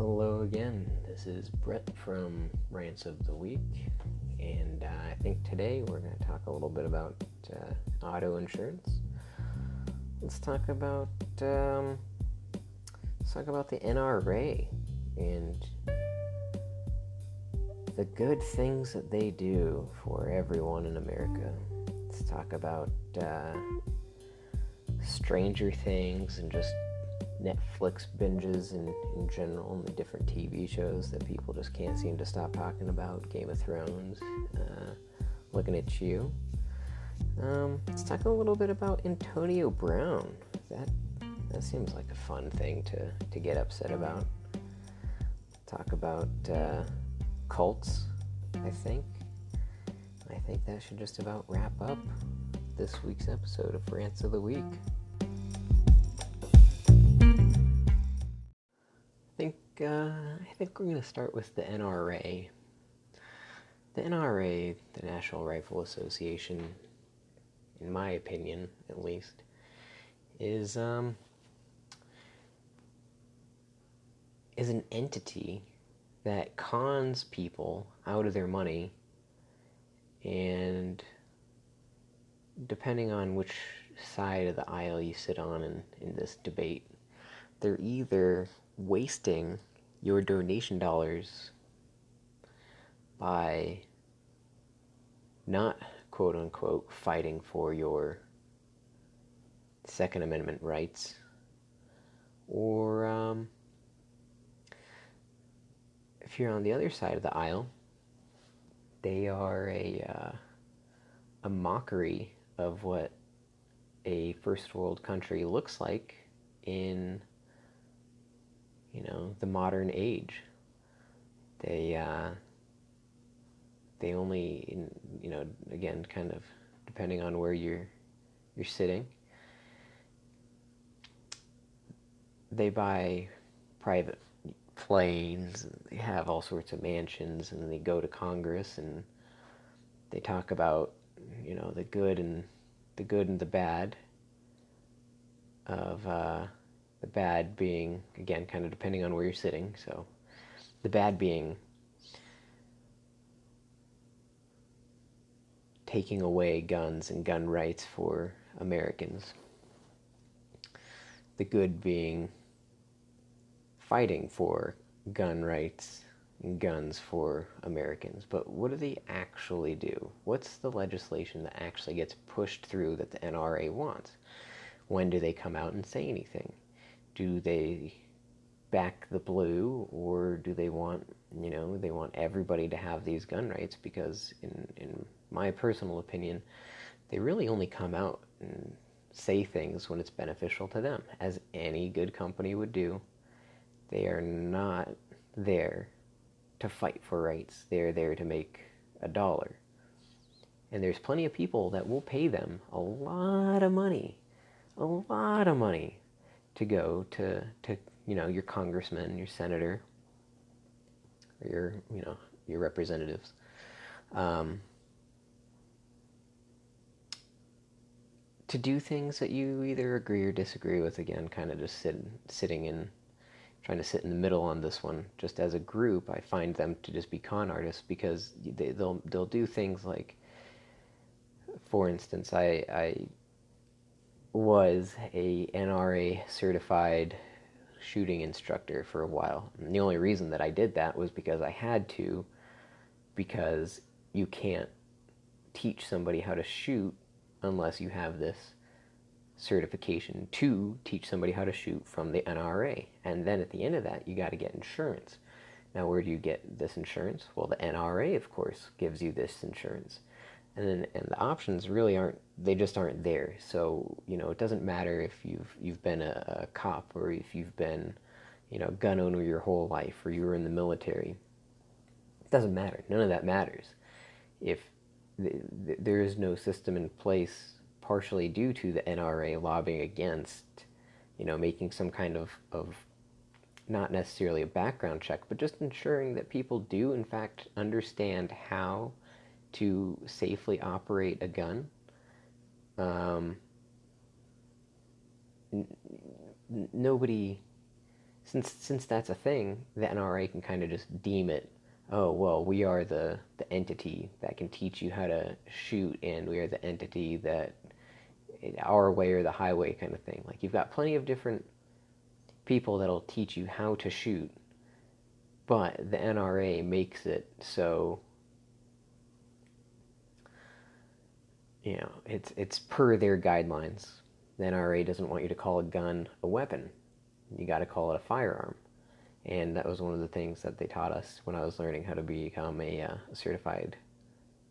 Hello again. This is Brett from Rants of the Week, and uh, I think today we're going to talk a little bit about uh, auto insurance. Let's talk about um, let's talk about the NRA and the good things that they do for everyone in America. Let's talk about uh, Stranger Things and just Netflix binges in, in general and the different TV shows that people just can't seem to stop talking about. Game of Thrones, uh, looking at you. Um, let's talk a little bit about Antonio Brown. That that seems like a fun thing to, to get upset about. Talk about uh, cults, I think. I think that should just about wrap up this week's episode of Rants of the Week. Uh, I think we're going to start with the NRA. The NRA, the National Rifle Association, in my opinion at least, is um, is an entity that cons people out of their money and depending on which side of the aisle you sit on in, in this debate, they're either wasting your donation dollars by not quote unquote fighting for your Second Amendment rights or um, if you're on the other side of the aisle, they are a uh, a mockery of what a first world country looks like in you know, the modern age. They uh, they only, you know, again, kind of depending on where you're you're sitting. They buy private planes. They have all sorts of mansions, and they go to Congress and they talk about, you know, the good and the good and the bad of. Uh, the bad being, again, kind of depending on where you're sitting. So, the bad being taking away guns and gun rights for Americans. The good being fighting for gun rights and guns for Americans. But what do they actually do? What's the legislation that actually gets pushed through that the NRA wants? When do they come out and say anything? Do they back the blue or do they want you know they want everybody to have these gun rights? Because in in my personal opinion they really only come out and say things when it's beneficial to them as any good company would do. They are not there to fight for rights. They're there to make a dollar. And there's plenty of people that will pay them a lot of money a lot of money to go to, to you know your congressman, your senator, or your you know your representatives. Um, to do things that you either agree or disagree with again kind of just sit, sitting in trying to sit in the middle on this one just as a group i find them to just be con artists because they, they'll they'll do things like for instance i i was a NRA certified shooting instructor for a while. And the only reason that I did that was because I had to, because you can't teach somebody how to shoot unless you have this certification to teach somebody how to shoot from the NRA. And then at the end of that, you got to get insurance. Now, where do you get this insurance? Well, the NRA, of course, gives you this insurance and then and the options really aren't they just aren't there. So you know it doesn't matter if you've you've been a, a cop or if you've been you know a gun owner your whole life or you were in the military. It doesn't matter. None of that matters. If there is no system in place partially due to the NRA lobbying against you know making some kind of of not necessarily a background check but just ensuring that people do in fact understand how to safely operate a gun. Um, n- nobody since since that's a thing, the NRA can kind of just deem it. Oh well, we are the the entity that can teach you how to shoot, and we are the entity that our way or the highway kind of thing. Like you've got plenty of different people that'll teach you how to shoot, but the NRA makes it so you know it's it's per their guidelines. The NRA doesn't want you to call a gun a weapon. You got to call it a firearm. And that was one of the things that they taught us when I was learning how to become a, uh, certified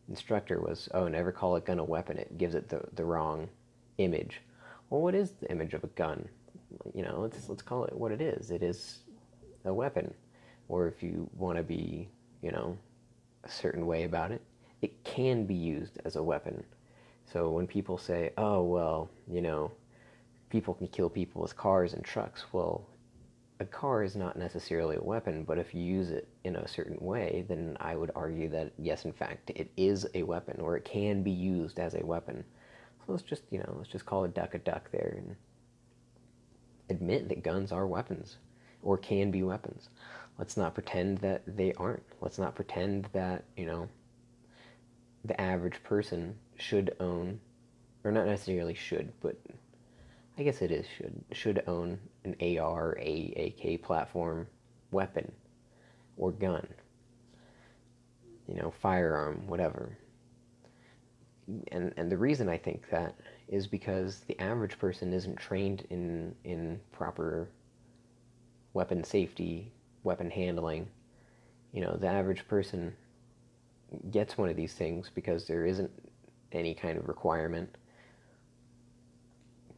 instructor was, oh, never call a gun a weapon. It gives it the, the wrong image. Well, what is the image of a gun? You know, let's let's call it what it is. It is a weapon. Or if you want to be, you know, a certain way about it, it can be used as a weapon. So when people say, "Oh, well, you know, people can kill people with cars and trucks," well, a car is not necessarily a weapon, but if you use it in a certain way, then I would argue that yes, in fact, it is a weapon, or it can be used as a weapon. So let's just, you know, let's just call a duck a duck there and admit that guns are weapons or can be weapons. Let's not pretend that they aren't. Let's not pretend that, you know, the average person should own, or not necessarily should, but I guess it is should, should own an AR, AK platform weapon or gun, you know, firearm, whatever and and the reason I think that is because the average person isn't trained in in proper weapon safety, weapon handling. You know, the average person gets one of these things because there isn't any kind of requirement.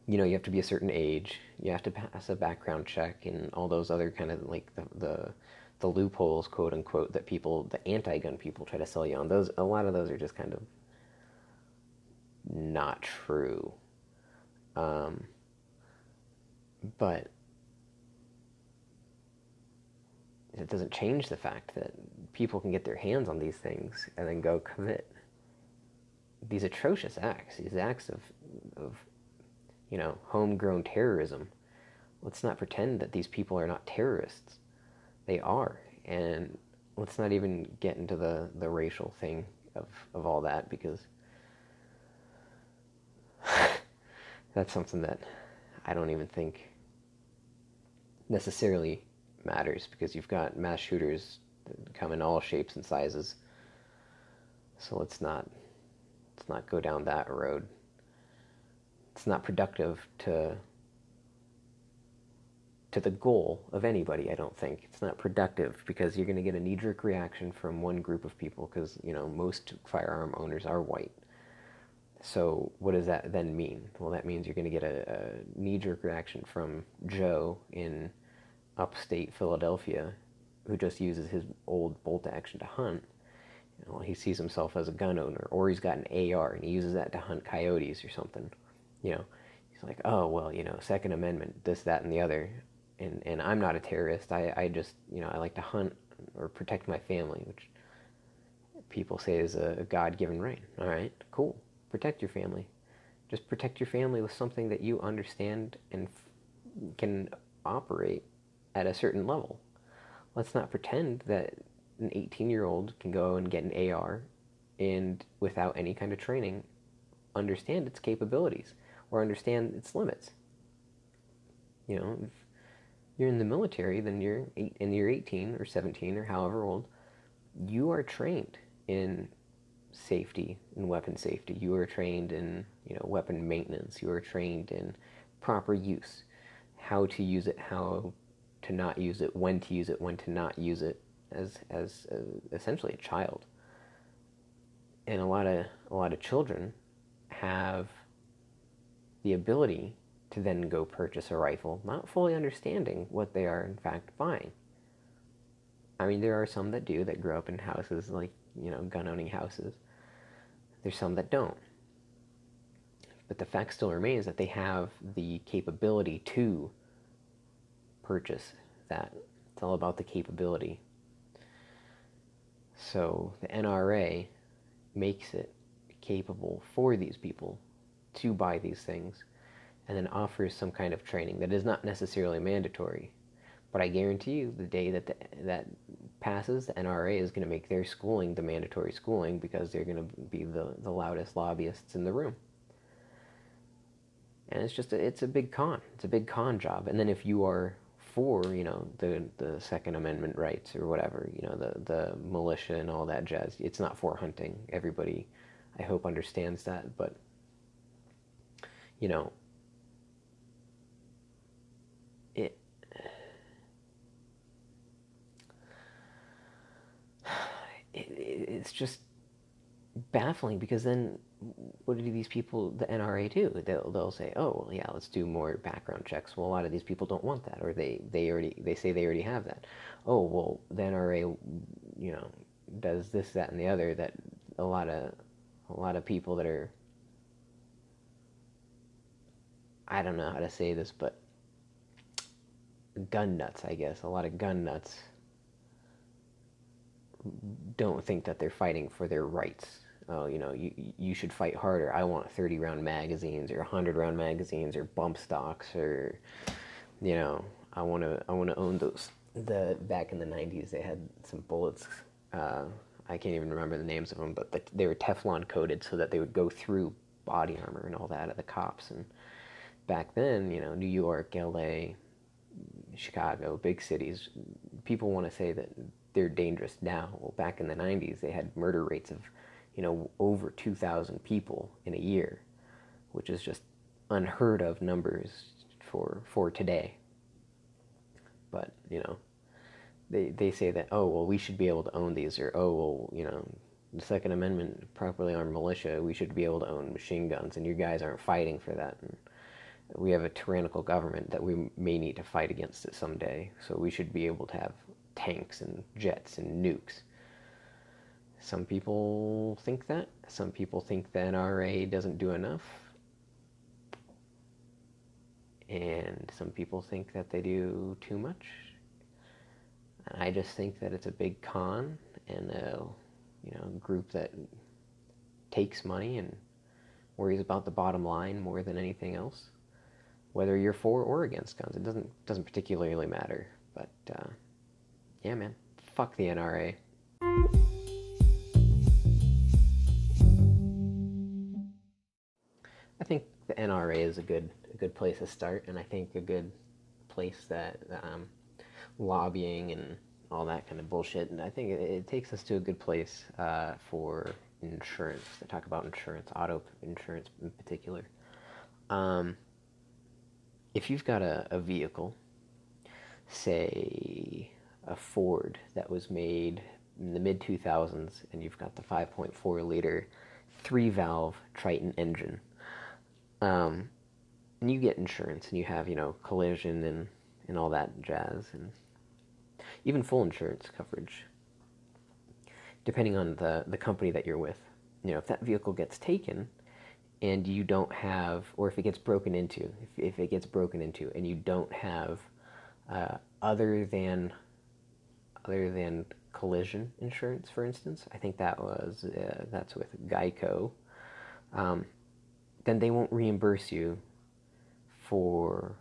You know, you have to be a certain age, you have to pass a background check, and all those other kind of like the the, the loopholes, quote unquote, that people, the anti-gun people, try to sell you on. Those a lot of those are just kind of not true. Um, but it doesn't change the fact that people can get their hands on these things and then go commit these atrocious acts, these acts of, of you know, homegrown terrorism. Let's not pretend that these people are not terrorists. They are. And let's not even get into the, the racial thing of, of all that because that's something that I don't even think necessarily matters because you've got mass shooters that come in all shapes and sizes. So let's not let's not go down that road. It's not productive to to the goal of anybody, I don't think. It's not productive because you're going to get a knee jerk reaction from one group of people because, you know, most firearm owners are white. So what does that then mean? Well, that means you're going to get a, a knee-jerk reaction from Joe in upstate Philadelphia, who just uses his old bolt action to hunt. You know, he sees himself as a gun owner, or he's got an AR and he uses that to hunt coyotes or something. You know, he's like, oh well, you know, Second Amendment, this, that, and the other. And and I'm not a terrorist. I I just you know I like to hunt or protect my family, which people say is a God-given right. All right, cool protect your family. Just protect your family with something that you understand and f- can operate at a certain level. Let's not pretend that an 18 year old can go and get an AR and without any kind of training understand its capabilities or understand its limits. You know, if you're in the military, then you're eight, and you're 18 or 17 or however old, you are trained in safety and weapon safety. You are trained in you know weapon maintenance. You are trained in proper use, how to use it, how to not use it, when to use it, when to not use it, as as essentially a child. And a lot of a lot of children have the ability to then go purchase a rifle, not fully understanding what they are in fact buying. I mean, there are some that do that grow up in houses like you know, gun owning houses. There's some that don't. But the fact still remains that they have the capability to purchase that. It's all about the capability. So the NRA makes it capable for these people to buy these things and then offers some kind of training that is not necessarily mandatory, But I guarantee you, the day that the, that passes, the NRA is going to make their schooling the mandatory schooling because they're going to be the, the loudest lobbyists in the room. And it's just a, it's a big con. It's a big con job. And then if you are for you know the the Second Amendment rights or whatever, you know the the militia and all that jazz, it's not for hunting. Everybody, I hope, understands that. But you know, it it, it's just baffling because then what do these people, the NRA, do? They'll, they'll say, oh, well, yeah, let's do more background checks. Well, a lot of these people don't want that, or they, they already they say they already have that. Oh, well, the NRA, you know, does this, that, and the other. That a lot of a lot of people that are, I don't know how to say this, but gun nuts, I guess. A lot of gun nuts don't think that they're fighting for their rights. Oh, you know, you you should fight harder. I want 30 round magazines or 100 round magazines or bump stocks or you know, I want to I want to own those. The back in the 90s they had some bullets uh, I can't even remember the names of them, but they were Teflon coated so that they would go through body armor and all that of the cops. And back then, you know, New York, LA, Chicago, big cities, people want to say that they're dangerous now. Well, back in the 90s, they had murder rates of, you know, over 2,000 people in a year, which is just unheard of numbers for for today. But you know, they they say that oh well we should be able to own these or oh well you know the Second Amendment properly armed militia we should be able to own machine guns and you guys aren't fighting for that. And we have a tyrannical government that we may need to fight against it someday. So we should be able to have tanks and jets and nukes. Some people think that. Some people think the NRA doesn't do enough. And some people think that they do too much. I just think that it's a big con and a you know group that takes money and worries about the bottom line more than anything else. Whether you're for or against guns, it doesn't doesn't particularly matter. But uh, yeah, man, fuck the NRA. The NRA is a good a good place to start, and I think a good place that um, lobbying and all that kind of bullshit. And I think it, it takes us to a good place uh, for insurance. They talk about insurance, auto insurance in particular. Um, if you've got a, a vehicle, say a Ford that was made in the mid 2000s, and you've got the 5.4 liter three valve Triton engine, um, and you get insurance and you have, you know, collision and, and all that jazz, and even full insurance coverage, depending on the, the company that you're with. You know, if that vehicle gets taken and you don't have, or if it gets broken into, if, if it gets broken into and you don't have uh, other than other than collision insurance, for instance, I think that was uh, that's with Geico. Um, then they won't reimburse you for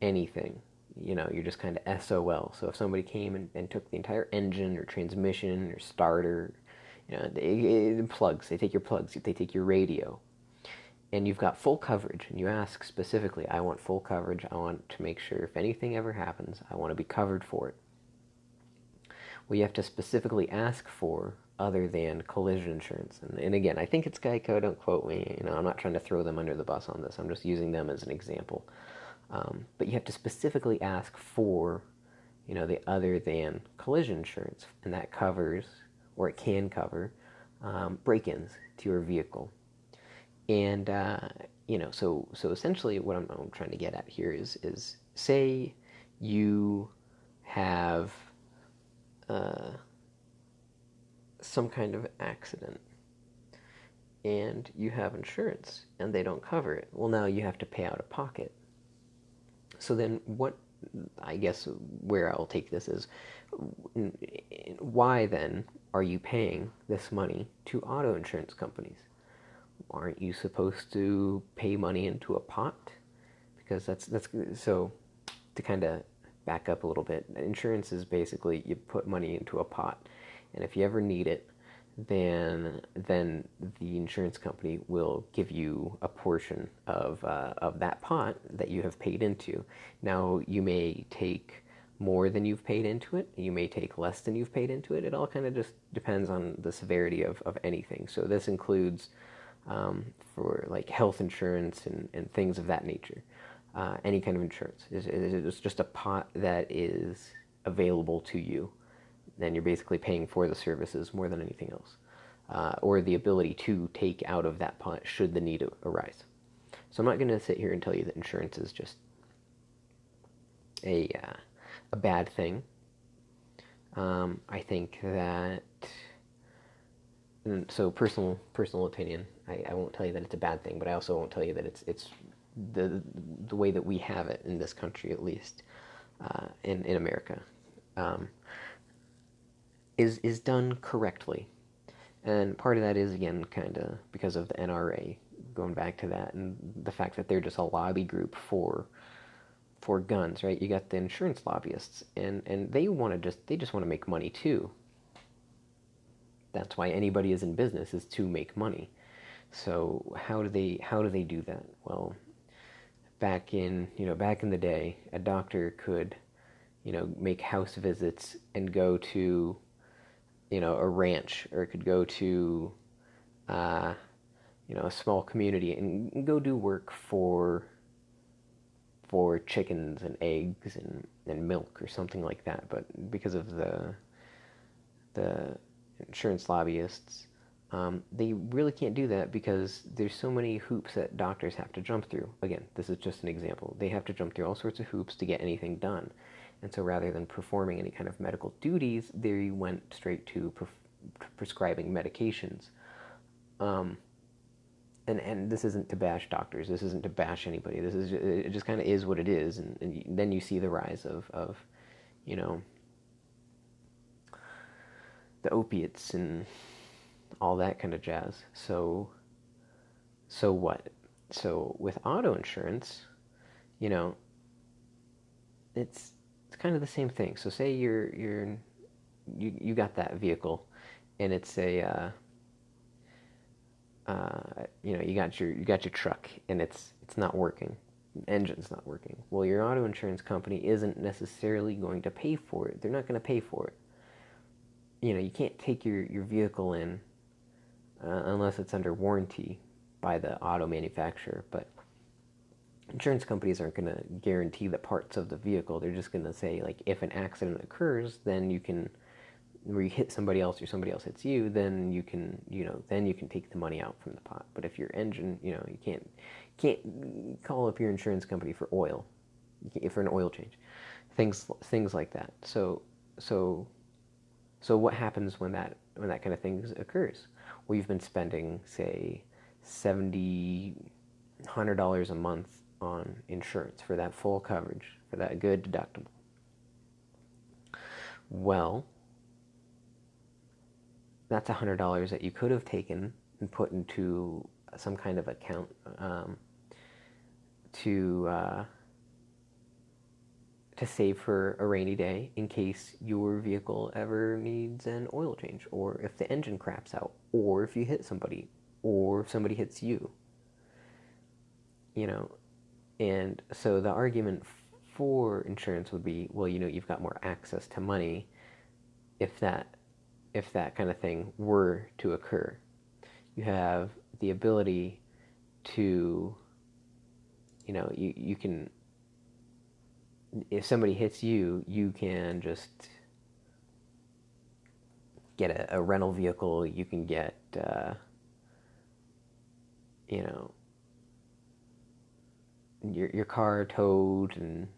anything you know, you're just kind of SOL. So if somebody came and, and took the entire engine or transmission or starter, you know, they, eh, plugs, they take your plugs, they take your radio, and you've got full coverage, and you ask specifically, I want full coverage, I want to make sure if anything ever happens, I want to be covered for it. Well, you have to specifically ask for other than collision insurance. And, and again, I think it's Geico, don't quote me, you know, I'm not trying to throw them under the bus on this, I'm just using them as an example. Um, but you have to specifically ask for, you know, the other than collision insurance, and that covers, or it can cover, um, break-ins to your vehicle. And uh, you know, so so essentially, what I'm, I'm, trying to get at here is is say you have uh, some kind of accident and you have insurance and they don't cover it. Well, now you have to pay out of pocket so then, what I guess where I'll take this is why then are you paying this money to auto insurance companies? Aren't you supposed to pay money into a pot? Because that's that's so to kind of back up a little bit. Insurance is basically you put money into a pot, and if you ever need it, then then the insurance company will give you a portion of uh, of that pot that you have paid into. Now you may take more than you've paid into it. You may take less than you've paid into it. It all kind of just depends on the severity of, of anything. So this includes um, for like health insurance and, and things of that nature. Uh, any kind of insurance. It's, it's just a pot that is available to you. Then you're basically paying for the services more than anything else, uh, or the ability to take out of that pot should the need arise. So I'm not going to sit here and tell you that insurance is just a uh, a bad thing. Um, I think that so personal personal opinion. I, I won't tell you that it's a bad thing, but I also won't tell you that it's it's the the way that we have it in this country, at least uh, in in America, um, is is done correctly, and part of that is again kind of because of the NRA, going back to that, and the fact that they're just a lobby group for for guns, right? You got the insurance lobbyists, and and they want to just they just want to make money too. That's why anybody is in business is to make money. So how do they how do they do that? Well, back in you know back in the day, a doctor could you know make house visits and go to you know a ranch or it could go to uh, you know a small community and go do work for for chickens and eggs and, and milk or something like that. But because of the the insurance lobbyists, um, they really can't do that because there's so many hoops that doctors have to jump through. Again, this is just an example. They have to jump through all sorts of hoops to get anything done. And so rather than performing any kind of medical duties, they went straight to pre- prescribing medications. Um, and and this isn't to bash doctors. This isn't to bash anybody. This is it. Just kind of is what it is, and, and then you see the rise of of, you know, the opiates and all that kind of jazz. So, so what? So with auto insurance, you know, it's it's kind of the same thing. So say you're you're you you got that vehicle, and it's a uh, uh, you know, you got your you got your truck and it's it's not working, engine's not working. Well, your auto insurance company isn't necessarily going to pay for it. They're not going to pay for it. You know, you can't take your your vehicle in uh, unless it's under warranty by the auto manufacturer, but insurance companies aren't going to guarantee the parts of the vehicle. They're just going to say like if an accident occurs, then you can where you hit somebody else or somebody else hits you, then you can, you know, then you can take the money out from the pot. But if your engine, you know, you can't can't call up your insurance company for oil, for an oil change, things things like that. So so so what happens when that when that kind of thing occurs? Well, you've been spending say seventy hundred dollars a month on insurance for that full coverage for that good deductible. Well, that's $100 that you could have taken and put into some kind of account um, to uh, to save for a rainy day in case your vehicle ever needs an oil change or if the engine craps out or if you hit somebody or if somebody hits you you know and so the argument for insurance would be well you know you've got more access to money if that if that kind of thing were to occur. You have the ability to, you know, you, you can, if somebody hits you, you can just get a, a rental vehicle, you can get, uh, you know, your, your car towed and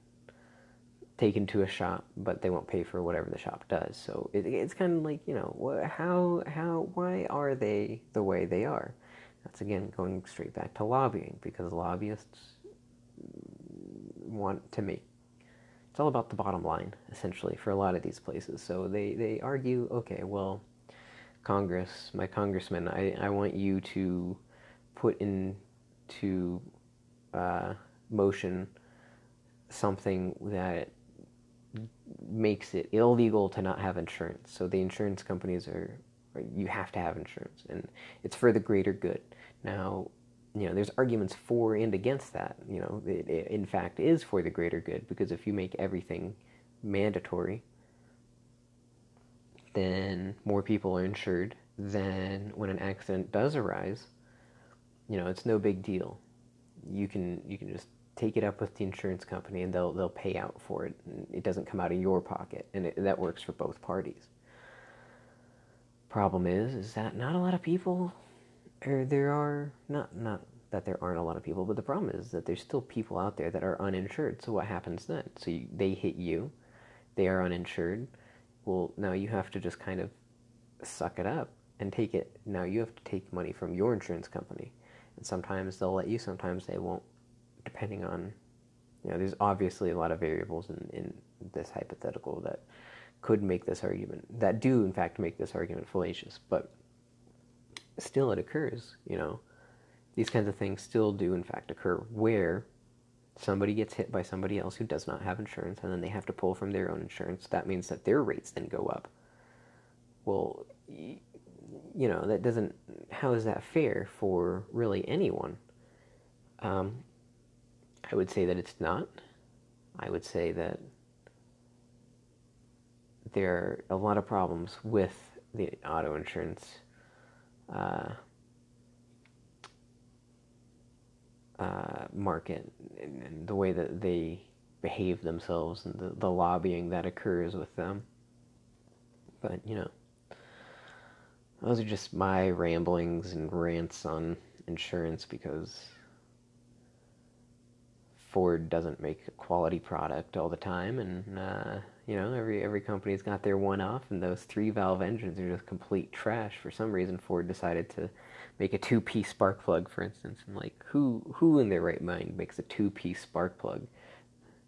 taken to a shop, but they won't pay for whatever the shop does. So it, it's kind of like you know how how why are they the way they are? That's again going straight back to lobbying because lobbyists want to make it's all about the bottom line essentially for a lot of these places. So they they argue, okay, well, Congress, my congressman, I I want you to put into uh, motion something that makes it illegal to not have insurance. So the insurance companies are, you have to have insurance, and it's for the greater good. Now, you know, there's arguments for and against that. You know, it, it in fact is for the greater good because if you make everything mandatory, then more people are insured. Then when an accident does arise, you know, it's no big deal. You can you can just take it up with the insurance company and they'll they'll pay out for it. It doesn't come out of your pocket, and it, that works for both parties. Problem is, is that not a lot of people, or there are not not that there aren't a lot of people, but the problem is that there's still people out there that are uninsured. So what happens then? So you, they hit you, they are uninsured. Well, now you have to just kind of suck it up and take it. Now you have to take money from your insurance company, and sometimes they'll let you, sometimes they won't depending on, you know, there's obviously a lot of variables in, in this hypothetical that could make this argument, that do in fact make this argument fallacious, but still it occurs, you know. These kinds of things still do in fact occur where somebody gets hit by somebody else who does not have insurance and then they have to pull from their own insurance. That means that their rates then go up. Well, you know, that doesn't, how is that fair for really anyone? Um, I would say that it's not. I would say that there are a lot of problems with the auto insurance uh, uh, market and, and, the way that they behave themselves and the, the lobbying that occurs with them. But, you know, those are just my ramblings and rants on insurance because Ford doesn't make a quality product all the time, and uh, you know every every company's got their one-off, and those three-valve engines are just complete trash. For some reason, Ford decided to make a two-piece spark plug, for instance. And like, who who in their right mind makes a two-piece spark plug?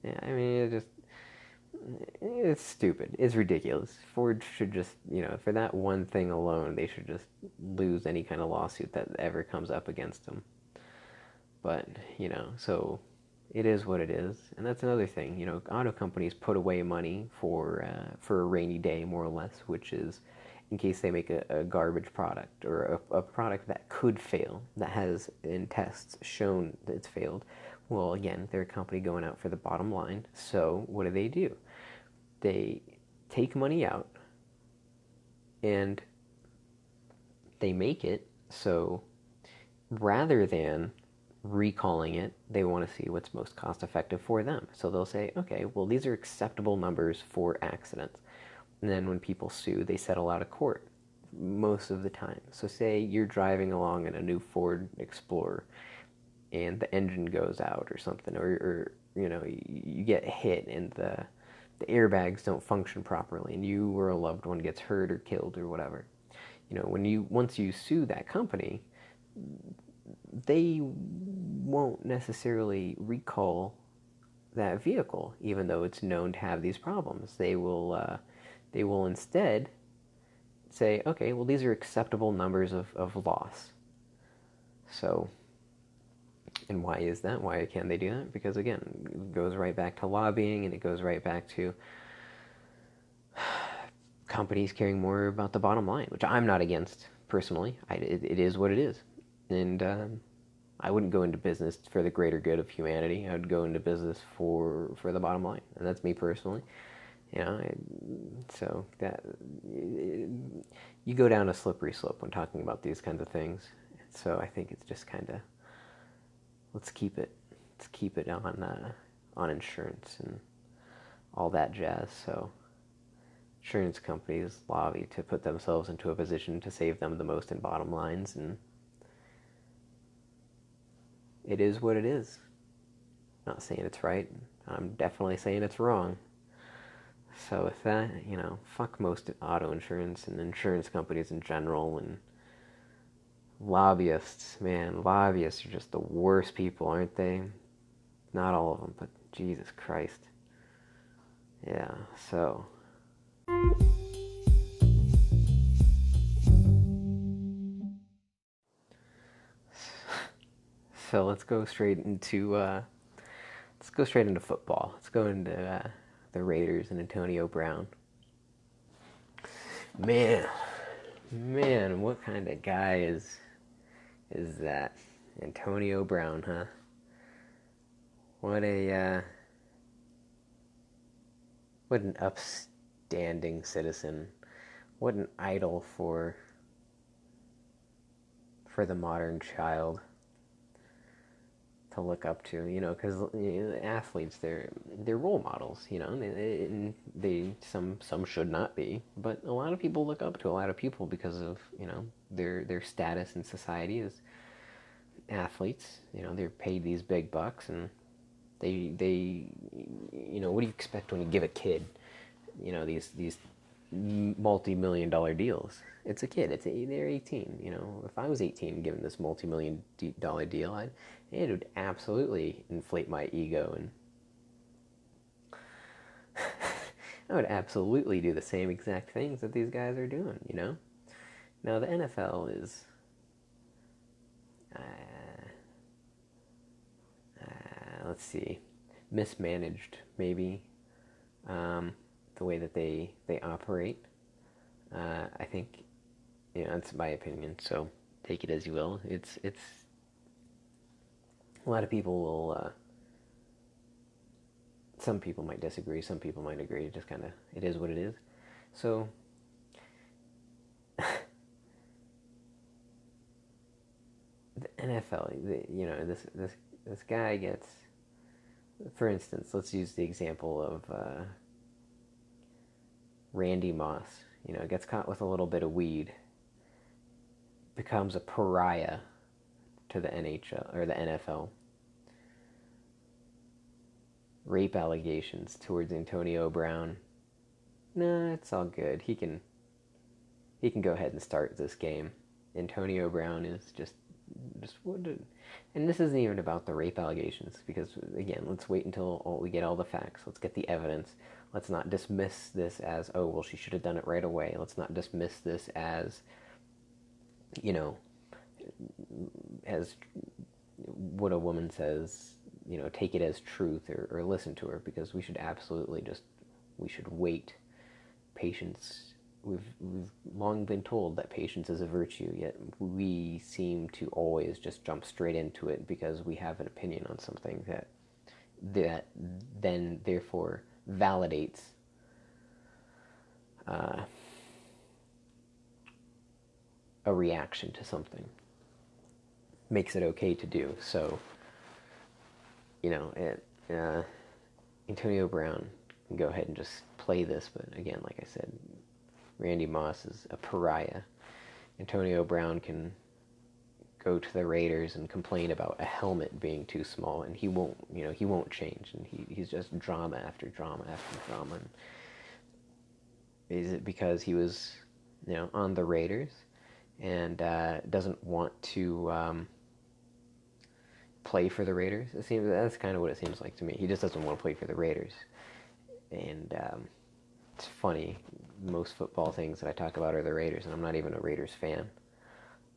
Yeah, I mean, it just it's stupid. It's ridiculous. Ford should just, you know, for that one thing alone, they should just lose any kind of lawsuit that ever comes up against them. But, you know, so it is what it is, and that's another thing. You know, auto companies put away money for uh, for a rainy day, more or less, which is in case they make a, a garbage product or a, a, product that could fail, that has in tests shown that it's failed. Well, again, they're a company going out for the bottom line. So what do they do? They take money out and they make it so rather than recalling it, they want to see what's most cost effective for them. So they'll say, okay, well, these are acceptable numbers for accidents. And then when people sue, they settle out of court most of the time. So say you're driving along in a new Ford Explorer and the engine goes out or something, or, or you know, you get hit and the the airbags don't function properly and you or a loved one gets hurt or killed or whatever. You know, when you once you sue that company, they won't necessarily recall that vehicle, even though it's known to have these problems. They will, uh, they will instead say, okay, well, these are acceptable numbers of, of loss. So, and why is that? Why can they do that? Because again, it goes right back to lobbying and it goes right back to companies caring more about the bottom line, which I'm not against personally. I, it, it is what it is. And um, I wouldn't go into business for the greater good of humanity. I would go into business for for the bottom line, and that's me personally. You know, so that you go down a slippery slope when talking about these kinds of things. So I think it's just kind of let's keep it let's keep it on uh, on insurance and all that jazz. So insurance companies lobby to put themselves into a position to save them the most in bottom lines and it is what it is. Not saying it's right. I'm definitely saying it's wrong. So with that, you know, fuck most auto insurance and insurance companies in general and lobbyists, man, lobbyists are just the worst people, aren't they? Not all of them, but Jesus Christ. Yeah, so So let's go straight into uh, let's go straight into football. Let's go into uh, the Raiders and Antonio Brown. Man, man, what kind of guy is is that? Antonio Brown, huh? What a uh, what an upstanding citizen. What an idol for for the modern child to look up to, you know, because you know, athletes they're they're role models, you know, they, they some some should not be, but a lot of people look up to a lot of people because of you know their their status in society as athletes. You know, they're paid these big bucks, and they they you know what do you expect when you give a kid, you know, these these multi-million dollar deals? It's a kid. It's a, they're 18. You know, if I was 18 given this multi-million dollar deal, I'd, it would absolutely inflate my ego and I would absolutely do the same exact things that these guys are doing, you know? Now, the NFL is. Uh, uh, let's see. Mismanaged, maybe. Um, the way that they, they operate. Uh, I think, you know, that's my opinion, so take it as you will. It's, it's a lot of people will. Uh, some people might disagree. Some people might agree. It just kind of it is what it is. So. the NFL, the, you know, this this this guy gets, for instance, let's use the example of uh, Randy Moss. You know, gets caught with a little bit of weed, becomes a pariah to the NHL or the NFL rape allegations towards Antonio Brown. Nah, it's all good. He can he can go ahead and start this game. Antonio Brown is just just and this isn't even about the rape allegations because again, let's wait until all, we get all the facts. Let's get the evidence. Let's not dismiss this as oh well she should have done it right away. Let's not dismiss this as you know as what a woman says you know take it as truth or, or listen to her because we should absolutely just we should wait patience. We've we've long been told that patience is a virtue yet we seem to always just jump straight into it because we have an opinion on something that that then therefore validates uh, a reaction to something. Makes it okay to do so you know, it, uh, Antonio Brown can go ahead and just play this, but again, like I said, Randy Moss is a pariah. Antonio Brown can go to the Raiders and complain about a helmet being too small, and he won't, you know, he won't change, and he, he's just drama after drama after drama. And is it because he was, you know, on the Raiders and uh, doesn't want to? Um, play for the Raiders. It seems that's kind of what it seems like to me. He just doesn't want to play for the Raiders, and um, it's funny. Most football things that I talk about are the Raiders, and I'm not even a Raiders fan.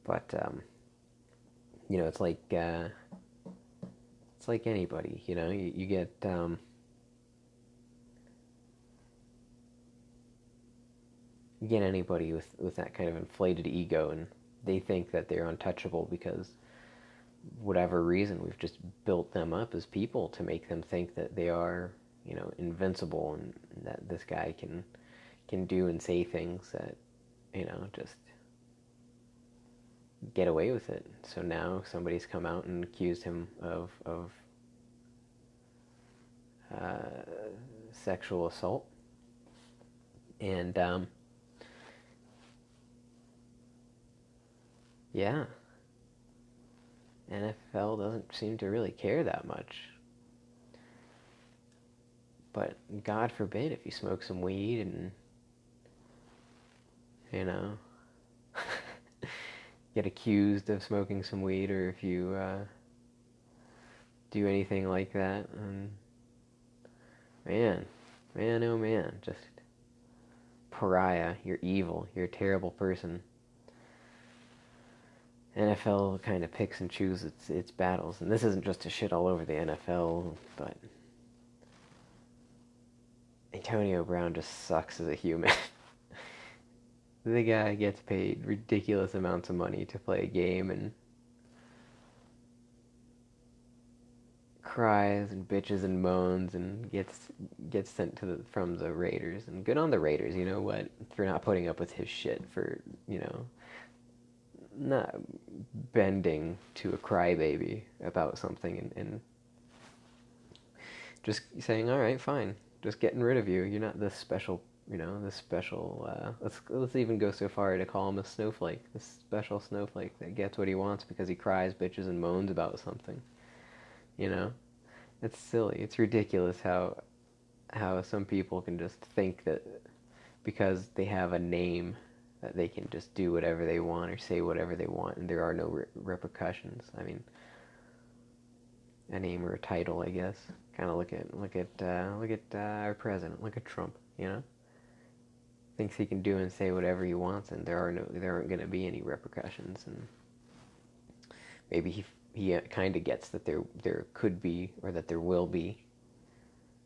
But um, you know, it's like uh, it's like anybody. You know, you, you get. Um, get anybody with, with that kind of inflated ego and they think that they're untouchable because whatever reason, we've just built them up as people to make them think that they are, you know, invincible and that this guy can can do and say things that, you know, just get away with it. So now somebody's come out and accused him of of uh, sexual assault, and um, yeah. NFL doesn't seem to really care that much. But God forbid if you smoke some weed and, you know, get accused of smoking some weed or if you uh, do anything like that. And man, man, oh man, just pariah. You're evil. You're a terrible person. NFL kind of picks and chooses its, its battles, and this isn't just to shit all over the NFL, but Antonio Brown just sucks as a human. the guy gets paid ridiculous amounts of money to play a game and cries and bitches and moans and gets gets sent to the from the Raiders. And good on the Raiders, you know what, for not putting up with his shit for, you know, not bending to a crybaby about something and, and just saying, all right, fine, just getting rid of you. You're not this special, you know, this special. Uh, let's let's even go so far to call him a snowflake, this special snowflake that gets what he wants because he cries, bitches, and moans about something. You know, it's silly. It's ridiculous how how some people can just think that because they have a name that they can just do whatever they want or say whatever they want and there are no re- repercussions. I mean, a name or a title, I guess. Kind of look at look at uh, look at uh, our president. Look at Trump. You know, thinks he can do and say whatever he wants, and there are no there aren't going to be any repercussions. And maybe he he uh, kind of gets that there there could be or that there will be.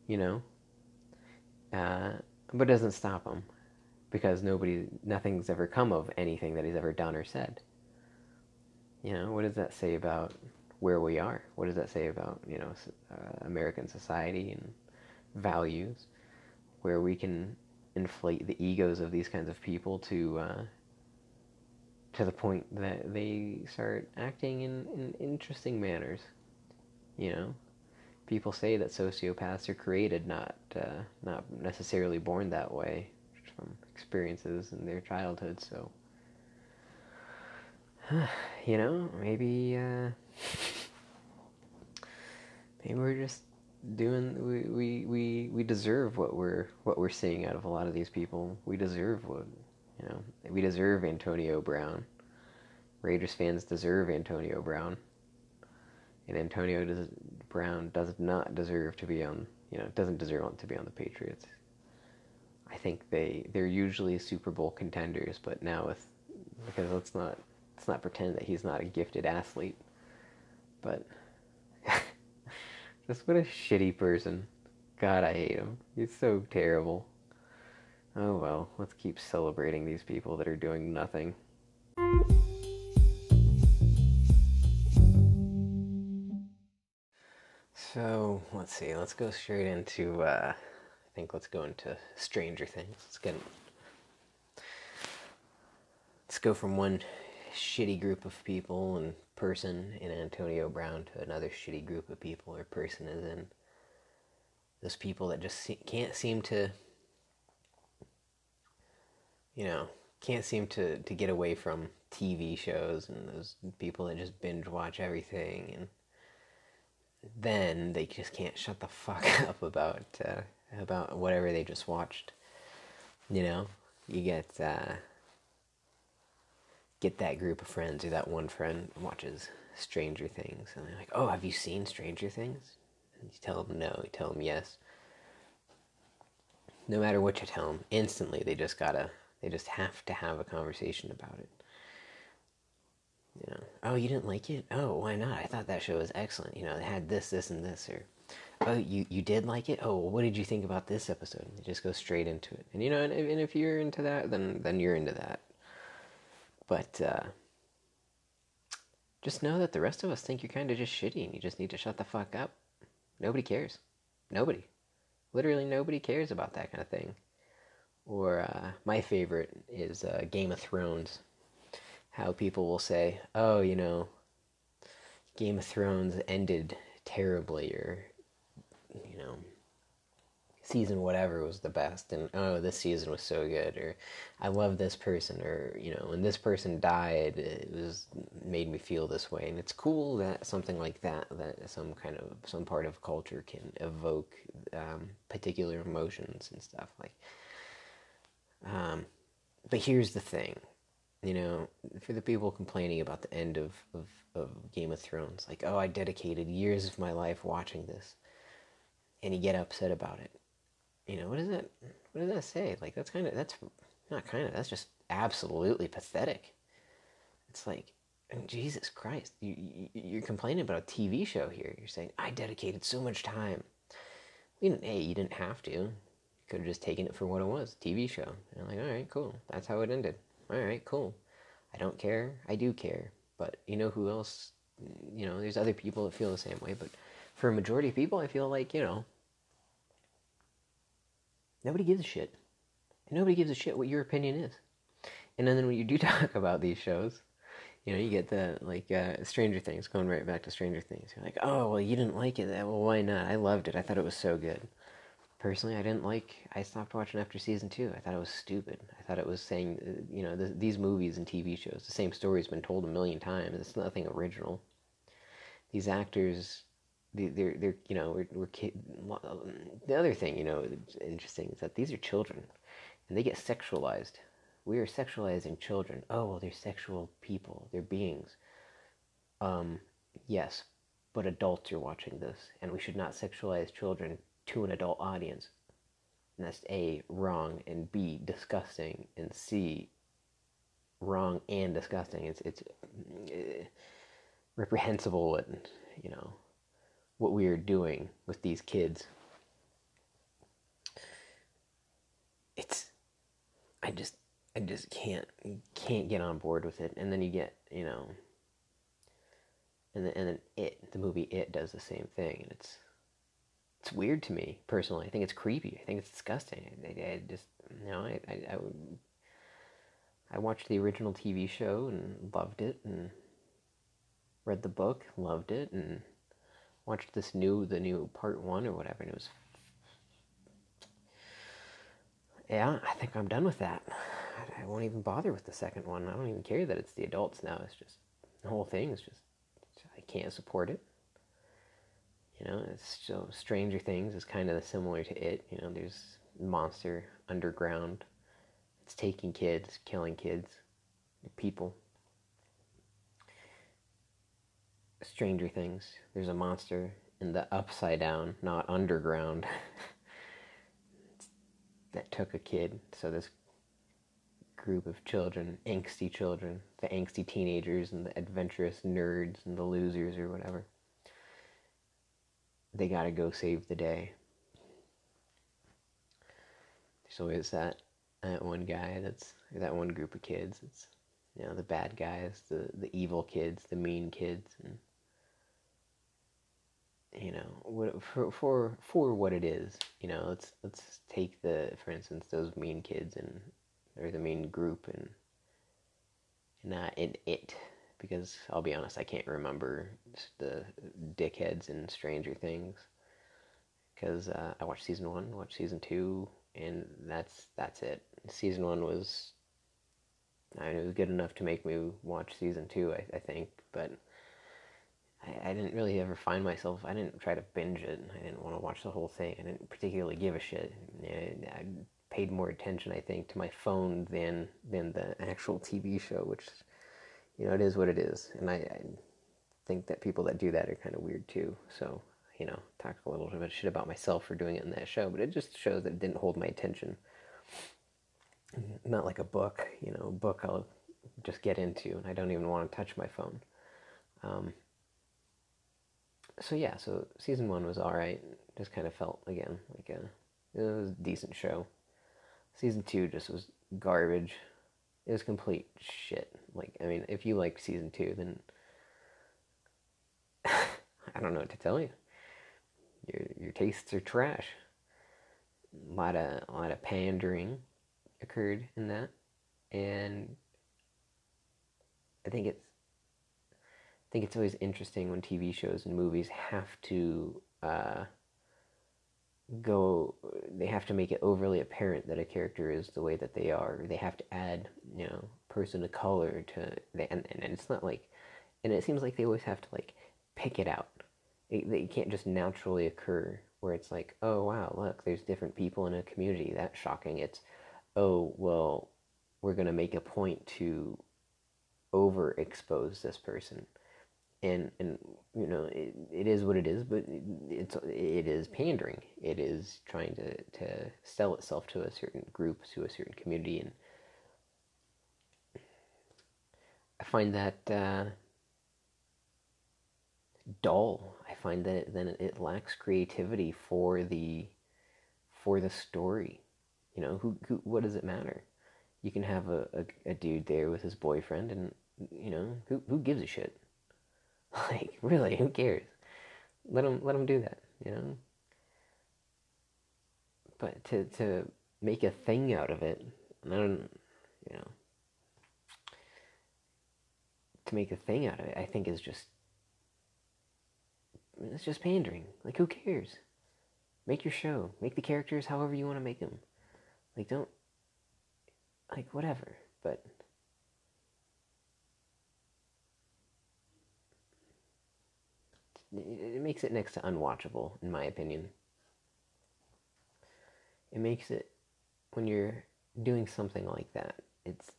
You know, uh, but doesn't stop him because nobody nothing's ever come of anything that he's ever done or said. You know, what does that say about where we are. What does that say about you know uh, American society and values, where we can inflate the egos of these kinds of people to uh, to the point that they start acting in, in interesting manners. You know, people say that sociopaths are created, not uh, not necessarily born that way from experiences in their childhood. So, you know, maybe. Uh, maybe we're just doing we, we, we, we deserve what we're what we're seeing out of a lot of these people. We deserve what you know. We deserve Antonio Brown. Raiders fans deserve Antonio Brown. And Antonio does, Brown does not deserve to be on you know doesn't deserve to be on the Patriots. I think they they're usually Super Bowl contenders, but now with because let's not let's not pretend that he's not a gifted athlete. But just what a shitty person. God, I hate him. He's so terrible. Oh well, let's keep celebrating these people that are doing nothing. So, let's see, let's go straight into, uh, think let's go into Stranger Things. Let's get, let's go from one shitty group of people and person in Antonio Brown to another shitty group of people or person is in. Those people that just see, can't seem to you know can't seem to to get away from TV shows and those people that just binge watch everything. And then they just can't shut the fuck up about uh, about whatever they just watched you know you get uh, get that group of friends or that one friend watches Stranger Things and they're like, "Oh, have you seen Stranger Things?" And you tell them no, you tell them yes. No matter what you tell them, instantly they just gotta, they just have to have a conversation about it. You know, oh, you didn't like it? Oh, why not? I thought that show was excellent. You know, it had this, this, and this, or oh, you you did like it? Oh, what did you think about this episode? They just go straight into it. And you know, and, and if you're into that, then then you're into that. But uh, just know that the rest of us think you're kind of just shitty and you just need to shut the fuck up. Nobody cares. Nobody. Literally nobody cares about that kind of thing. Or uh, my favorite is uh, Game of Thrones. How people will say, oh, you know, Game of Thrones ended terribly, or, you know, season whatever was the best and oh this season was so good or i love this person or you know when this person died it was made me feel this way and it's cool that something like that that some kind of some part of culture can evoke um, particular emotions and stuff like um, but here's the thing you know for the people complaining about the end of, of, of game of thrones like oh i dedicated years of my life watching this and you get upset about it you know what does that what does that say like that's kind of that's not kind of that's just absolutely pathetic it's like oh, jesus christ you, you you're complaining about a tv show here you're saying i dedicated so much time you didn't hey you didn't have to You Could have just taken it for what it was, TV show. And I'm like, all right, cool. That's how it ended. All right, cool. I don't care. I do care. But you know who else? You know, there's other people that feel the same way. But for a majority of people, I feel like you know, nobody gives a shit. And nobody gives a shit what your opinion is. And then when you do talk about these shows, you know, you get the like uh, Stranger Things, going right back to Stranger Things. You're like, oh well, you didn't like it. Well, why not? I loved it. I thought it was so good personally, I didn't like. I stopped watching after season two. I thought it was stupid. I thought it was saying, uh, you know, the, these movies and TV shows, the same story's been told a million times. It's nothing original. These actors, they're they're you know we're, we're kid, the other thing you know interesting is that these are children, and they get sexualized. We are sexualizing children. Oh well, they're sexual people. They're beings. Um, yes, but adults are watching this, and we should not sexualize children to an adult audience. And that's A, wrong, and B, disgusting, and C, wrong and disgusting. It's, it's uh, reprehensible and, you know, what we are doing with these kids. It's, I just, I just can't, can't get on board with it. And then you get, you know, and then, and then it, the movie It does the same thing, and it's, it's weird to me personally. I think it's creepy. I think it's disgusting. I, I just you know I, I, I I watched the original TV show and loved it and read the book, loved it and watched this new the new part 1 or whatever and it was Yeah, I think I'm done with that. I won't even bother with the second one. I don't even care that it's the adults now. It's just the whole thing is just I can't support it. You know, it's so Stranger Things is kind of similar to it. You know, there's monster underground. It's taking kids, killing kids, people. Stranger Things. There's a monster in the upside down, not underground, that took a kid. So this group of children, angsty children, the angsty teenagers and the adventurous nerds and the losers or whatever they got to go save the day. There's always that that one guy that's that one group of kids. It's you know the bad guys, the the evil kids, the mean kids, and you know for for for what it is. You know, let's let's take the for instance those mean kids and or the mean group and and uh, it because I'll be honest, I can't remember the dickheads in Stranger Things because uh, I watched season one, watched season two, and that's that's it. Season one was, I mean, it was good enough to make me watch season two, I, I think, but I, I didn't really ever find myself. I didn't try to binge it. I didn't want to watch the whole thing. I didn't particularly give a shit. I, I paid more attention, I think, to my phone than than the actual TV show, which you know, it is what it is. And I, I think that people that do that are kind of weird too. So, you know, talk a little bit of shit about myself for doing it in that show, but it just shows that it didn't hold my attention. Not like a book, you know, a book I'll just get into, and I don't even want to touch my phone. Um, so yeah, so season one was all right. Just kind of felt again like a it was a decent show. Season two just was garbage. It was complete shit. Like, I mean, if you like season two, then I don't know what to tell you. Your your tastes are trash. A lot of a lot of pandering occurred in that, and I think it's think it's always interesting when TV shows and movies have to uh, go they have to make it overly apparent that a character is the way that they are. They have to add you know person of color to and, and it's not like and it seems like they always have to like pick it out. It, they can't just naturally occur where it's like oh wow look there's different people in a community. That's shocking. It's oh well we're to make a point to overexpose this person and and you know it, it is what it is but it's it is pandering it is trying to to sell itself to a certain group to a certain community and i find that uh, dull i find that then it lacks creativity for the for the story. You know, who, who what does it matter? You can have a, a, a dude there with his boyfriend, and you know, who who gives a shit? Like, really, who cares? Let them let them do that. You know. But to to make a thing out of it, and I don't, you know, to make a thing out of it, I think is just it's just pandering. Like, who cares? Make your show. Make the characters however you want to make them. Like, don't, like, whatever. But, it makes it next to unwatchable, in my opinion. It makes it, when you're doing something like that, it's,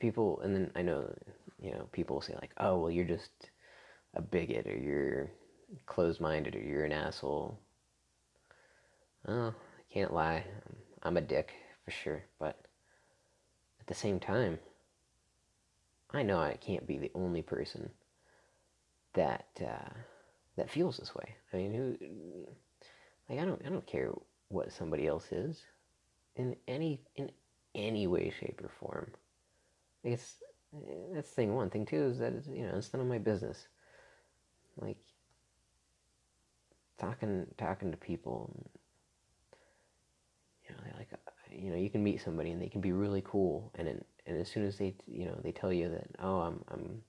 people, and then I know, you know, people will say, like, oh, well, you're just a bigot or you're closed minded or you're an asshole. Oh, I can't lie. I'm a dick for sure. But at the same time, I know I can't be the only person that uh, that feels this way. I mean, who? Like, I don't, I don't care what somebody else is, in any, in any way, shape, or form. I guess that's thing one. Thing two is that it's, you know it's none of my business like talking talking to people you know they like you know you can meet somebody and they can be really cool and and as soon as they you know they tell you that oh I'm I'm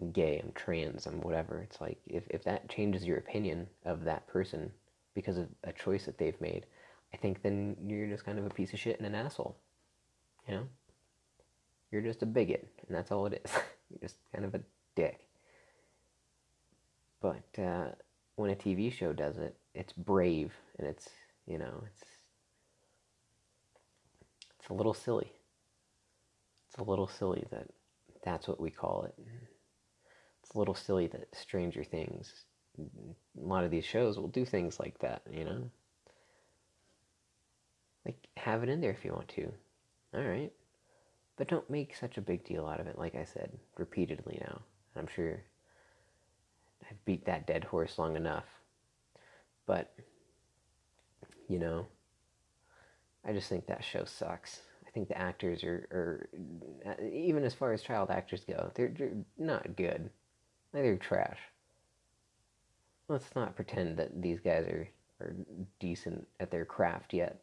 I'm gay I'm trans I'm whatever it's like if if that changes your opinion of that person because of a choice that they've made I think then you're just kind of a piece of shit and an asshole you know you're just a bigot and that's all it is you're just kind of a dick but uh, when a TV show does it, it's brave and it's you know it's it's a little silly. It's a little silly that that's what we call it. A little silly that Stranger Things, a lot of these shows will do things like that, you know. Like have it in there if you want to. All right. But don't make such a big deal out of it, like I said repeatedly now. I'm sure I've beat that dead horse long enough. But, you know, I just think that show sucks. I think the actors are, are even as far as child actors go, they're, they're not good. They're trash. Let's not pretend that these guys are, are decent at their craft yet.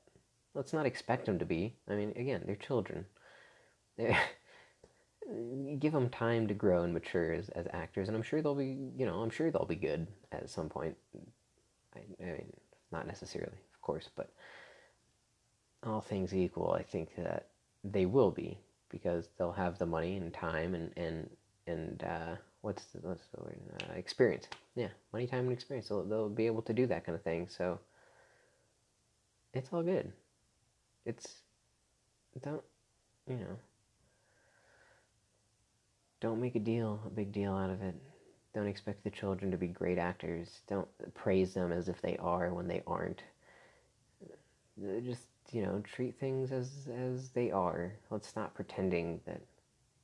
Let's not expect them to be. I mean, again, they're children. Give them time to grow and mature as, as actors, and I'm sure they'll be, you know, I'm sure they'll be good at some point. I, I mean, not necessarily, of course, but all things equal, I think that they will be because they'll have the money and time and and and uh, what's the, what's the word? Uh, experience. Yeah, money, time, and experience. They'll they'll be able to do that kind of thing. So it's all good. It's don't you know don't make a deal, a big deal out of it. Don't expect the children to be great actors. Don't praise them as if they are when they aren't. Just you know, treat things as as they are. Let's not pretending that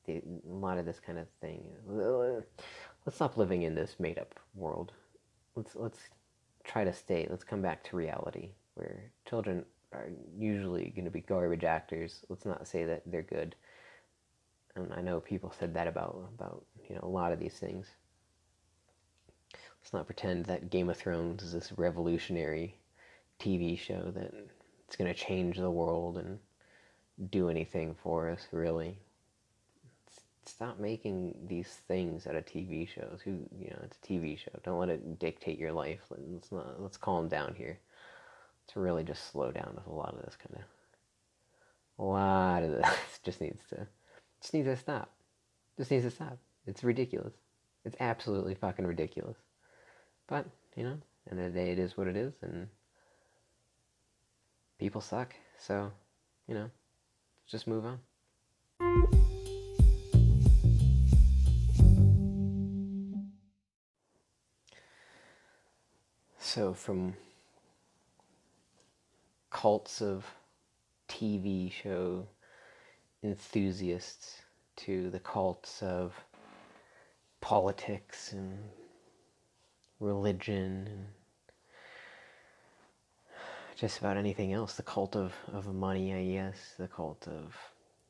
the, a lot of this kind of thing. Let's stop living in this made up world. Let's let's try to stay. Let's come back to reality where children are usually going to be garbage actors. Let's not say that they're good and I know people said that about about you know a lot of these things. Let's not pretend that Game of Thrones is this revolutionary TV show that it's going to change the world and do anything for us. Really, stop making these things out of TV shows. Who you know, it's a TV show. Don't let it dictate your life. Let's not. Let's calm down here. To really just slow down with a lot of this kind of. A lot of this just needs to just needs to stop. Just needs to stop. It's ridiculous. It's absolutely fucking ridiculous. But, you know, of the day, it is what it is, and people suck. So, you know, just move on. So, from cults of TV show enthusiasts to the cults of politics and religion and just about anything else. The cult of, of money, I guess. The cult of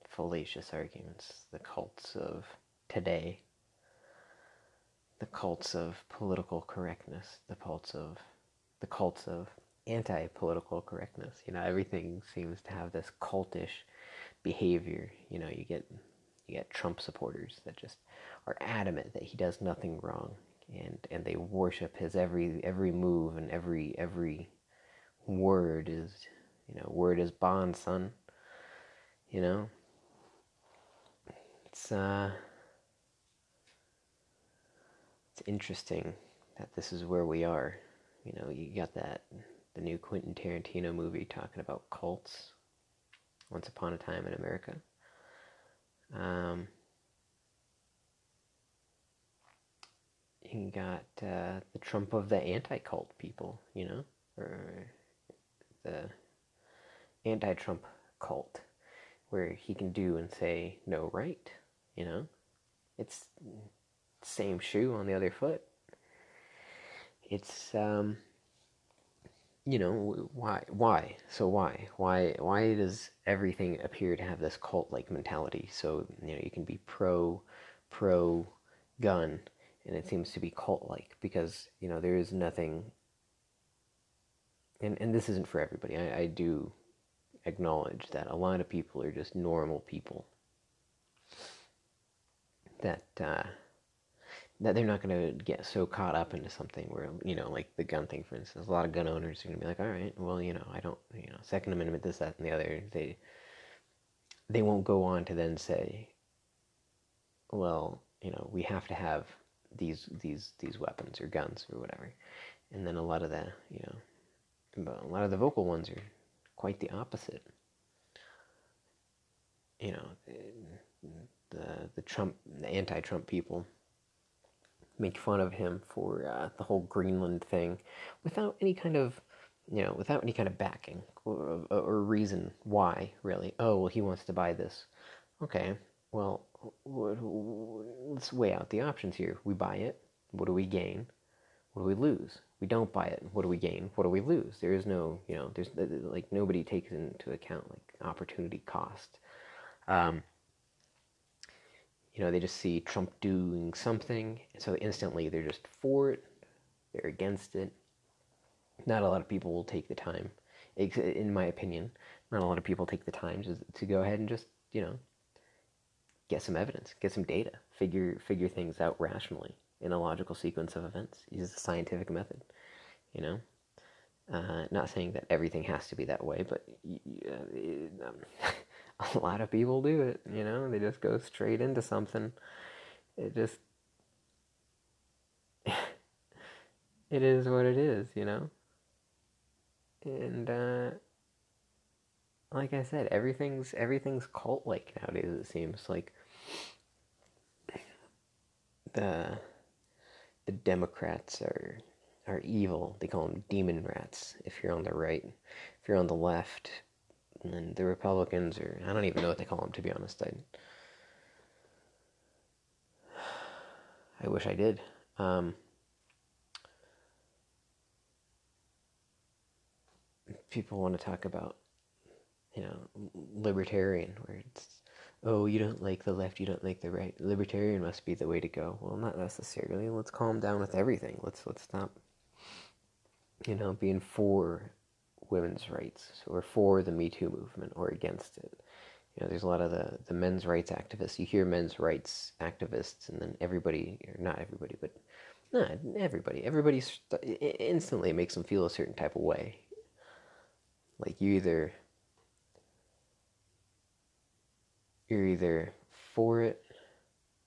fallacious arguments. The cults of today. The cults of political correctness. The cults of the cults of anti-political correctness. You know, everything seems to have this cultish behavior. You know, you get you get Trump supporters that just are adamant that he does nothing wrong, and and they worship his every every move and every every word is you know word is bond, son. You know, it's uh, it's interesting that this is where we are. You know, you got that the new Quentin Tarantino movie talking about cults. Once Upon a Time in America. Um, you got uh, the Trump of the anti-cult people, you know, or the anti-Trump cult, where he can do and say no right, you know. It's same shoe on the other foot. It's um, you know why why? So why? Why why does everything appear to have this cult like mentality? So you know you can be pro pro gun and it seems to be cult like because you know there is nothing and and this isn't for everybody. I, I do acknowledge that a lot of people are just normal people that uh, that they're not going to get so caught up into something where you know like the gun thing for instance a lot of gun owners are going to be like all right well you know i don't you know second amendment this that and the other they they won't go on to then say well you know we have to have these these these weapons or guns or whatever and then a lot of the you know a lot of the vocal ones are quite the opposite. You know eh, the the trump the anti-trump people make fun of him for uh, the whole Greenland thing without any kind of, you know, without any kind of backing or, or reason why, really. Oh, well, he wants to buy this. Okay, well, let's weigh out the options here. We buy it. What do we gain? What do we lose? We don't buy it. What do we gain? What do we lose? There is no, you know, there's like nobody takes into account like opportunity cost. Um, you know, they just see Trump doing something, and so instantly they're just for it, they're against it. Not a lot of people will take the time, in my opinion, not a lot of people take the time to, to go ahead and just, you know, get some evidence, get some data, figure figure things out rationally in a logical sequence of events. Use the scientific method, you know. Uh, not saying that everything has to be that way, but uh, um, a lot of people do it, you know, they just go straight into something. It just it is what it is, you know? And uh like I said, everything's everything's cult like nowadays it seems like the the Democrats are are evil. They call them demon rats if you're on the right. If you're on the left, and the Republicans, or I don't even know what they call them, to be honest. I, I wish I did. Um, people want to talk about, you know, libertarian, where it's, oh, you don't like the left, you don't like the right. Libertarian must be the way to go. Well, not necessarily. Let's calm down with everything. Let's let's stop, you know, being for women's rights or for the Me Too movement or against it. You know, there's a lot of the, the men's rights activists. You hear men's rights activists, and then everybody, or not everybody, but not everybody, everybody instantly makes them feel a certain type of way. Like you either you're either for it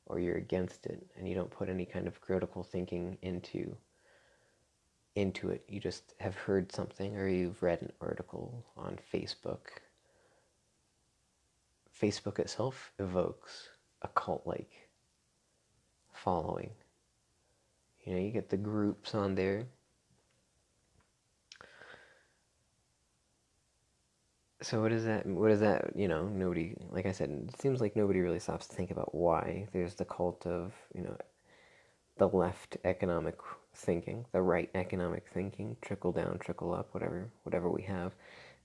or you're against it, and you don't put any kind of critical thinking into into it. You just have heard something or you've read an article on Facebook. Facebook itself evokes a cult like following. You know, you get the groups on there. So what is that? What is that? You know, nobody. Like I said, it seems like nobody really stops to think about why there's the cult of you know the left economic thinking, the right economic thinking, trickle down, trickle up, whatever whatever we have,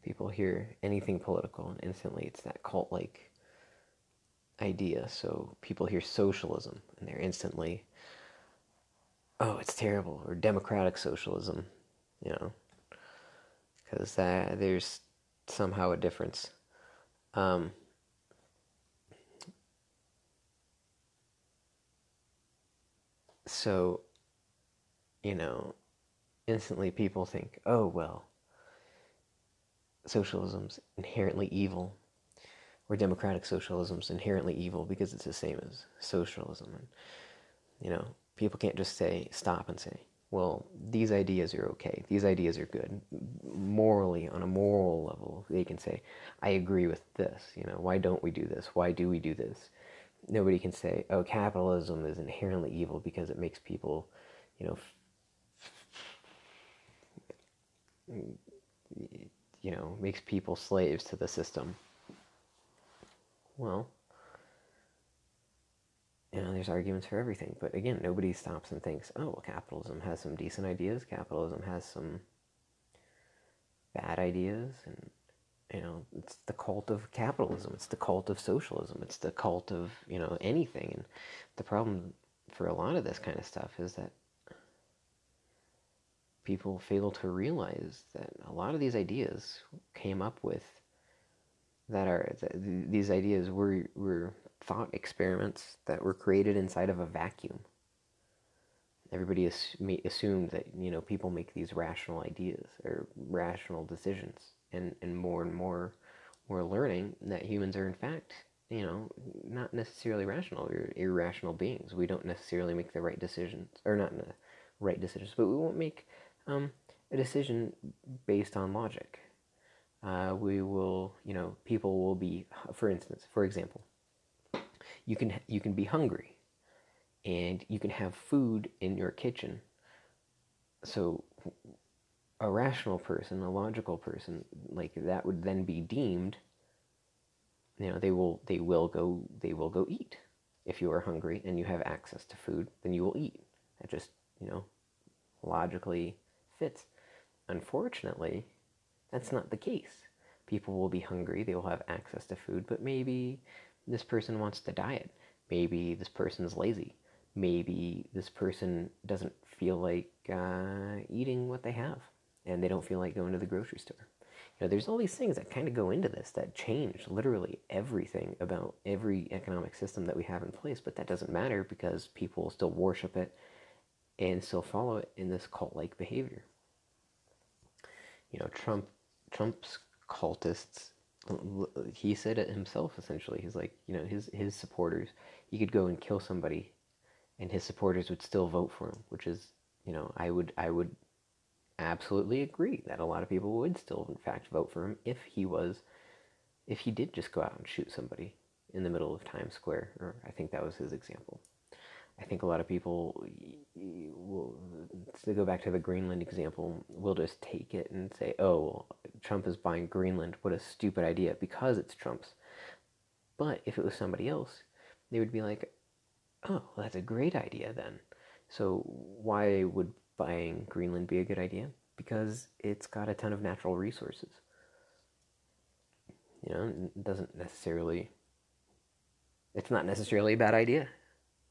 people hear anything political and instantly it's that cult like idea. So people hear socialism and they're instantly oh, it's terrible or democratic socialism, you know. That there's somehow a difference. Um, so, you know, instantly people think, oh, well, socialism's inherently evil, or democratic socialism's inherently evil because it's the same as socialism. And, you know, people can't just say, stop and say, well, these ideas are okay. These ideas are good. Morally, on a moral level, they can say, I agree with this. You know, why don't we do this? Why do we do this? Nobody can say, oh, capitalism is inherently evil because it makes people, you know, you know, makes people slaves to the system. Well, you know, there's arguments for everything. But again, nobody stops and thinks, oh, well, capitalism has some decent ideas. Capitalism has some bad ideas. And, you know, it's the cult of capitalism. It's the cult of socialism. It's the cult of, you know, anything. And the problem for a lot of this kind of stuff is that people fail to realize that a lot of these ideas came up with that are these ideas were were thought experiments that were created inside of a vacuum. Everybody assumed that you know people make these rational ideas or rational decisions, and and more and more we're learning that humans are in fact you know not necessarily rational. We're irrational beings. We don't necessarily make the right decisions, or not the right decisions, but we won't make um, a decision based on logic. Uh, we will, you know, people will be, for instance, for example, you can you can be hungry and you can have food in your kitchen. So a rational person a logical person like that would then be deemed you know they will they will go they will go eat. If you are hungry and you have access to food then you will eat. That just you know logically fits unfortunately that's not the case people will be hungry they will have access to food but maybe this person wants to diet. Maybe this person's lazy. Maybe this person doesn't feel like uh, eating what they have and they don't feel like going to the grocery store. You know, there's all these things that kind of go into this that change literally everything about every economic system that we have in place, but that doesn't matter because people still worship it and still follow it in this cult-like behavior. You know, Trump Trump's cultists he said it himself essentially he's like you know his his supporters he could go and kill somebody and his supporters would still vote for him which is you know i would i would absolutely agree that a lot of people would still in fact vote for him if he was if he did just go out and shoot somebody in the middle of times square or i think that was his example I think a lot of people will, to go back to the Greenland example, will just take it and say, oh, Trump is buying Greenland. What a stupid idea because it's Trump's. But if it was somebody else, they would be like, oh, well, that's a great idea then. So why would buying Greenland be a good idea? Because it's got a ton of natural resources. You know, it doesn't necessarily, it's not necessarily a bad idea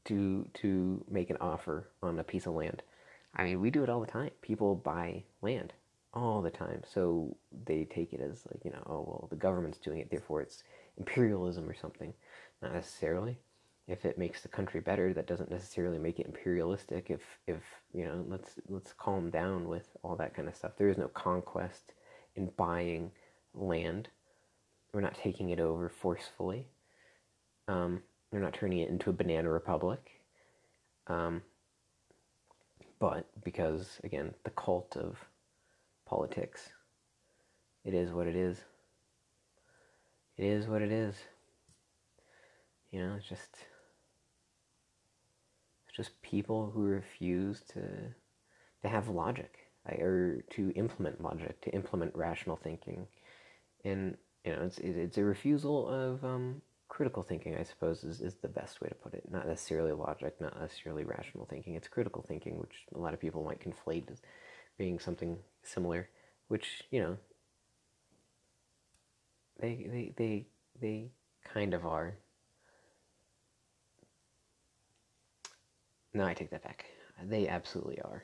to to make an offer on a piece of land. I mean, we do it all the time. People buy land all the time, so they take it as like you know, oh well, the government's doing it, therefore it's imperialism or something. Not necessarily. If it makes the country better, that doesn't necessarily make it imperialistic. If if you know, let's let's calm down with all that kind of stuff. There is no conquest in buying land. We're not taking it over forcefully. Um, they're not turning it into a banana republic. Um, but because, again, the cult of politics, it is what it is. It is what it is. You know, it's just it's just people who refuse to to have logic or to implement logic, to implement rational thinking, and you know, it's it's a refusal of um, critical thinking, I suppose, is, is the best way to put it. Not necessarily logic, not necessarily rational thinking. It's critical thinking, which a lot of people might conflate as being something similar, which, you know, they, they, they, they kind of are. No, I take that back. They absolutely are.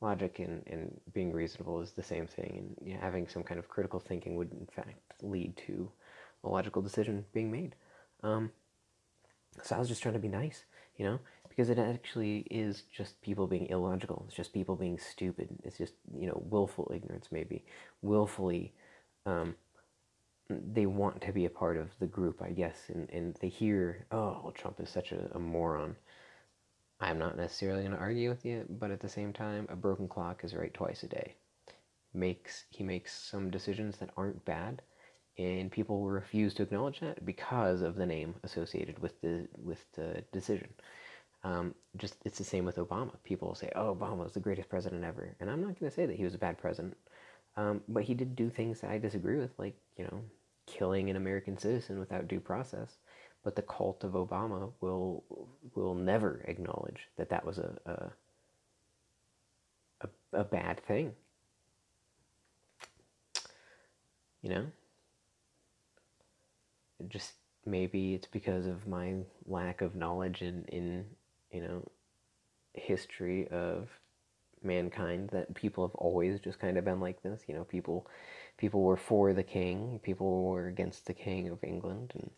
Logic and, and being reasonable is the same thing, and having some kind of critical thinking would, in fact, lead to a logical decision being made. Um, so I was just trying to be nice, you know, because it actually is just people being illogical. It's just people being stupid. It's just, you know, willful ignorance, maybe. Willfully, um, they want to be a part of the group, I guess, and, and they hear, oh, well, Trump is such a, a moron. I'm not necessarily going to argue with you, but at the same time, a broken clock is right twice a day. Makes he makes some decisions that aren't bad, and people refuse to acknowledge that because of the name associated with the with the decision. Um, just it's the same with Obama. People say, "Oh, Obama was the greatest president ever," and I'm not going to say that he was a bad president, um, but he did do things that I disagree with, like you know, killing an American citizen without due process but the cult of Obama will will never acknowledge that that was a a, a, a bad thing. You know, just maybe it's because of my lack of knowledge in in you know history of mankind that people have always just kind of been like this. You know, people people were for the king, people were against the king of England, and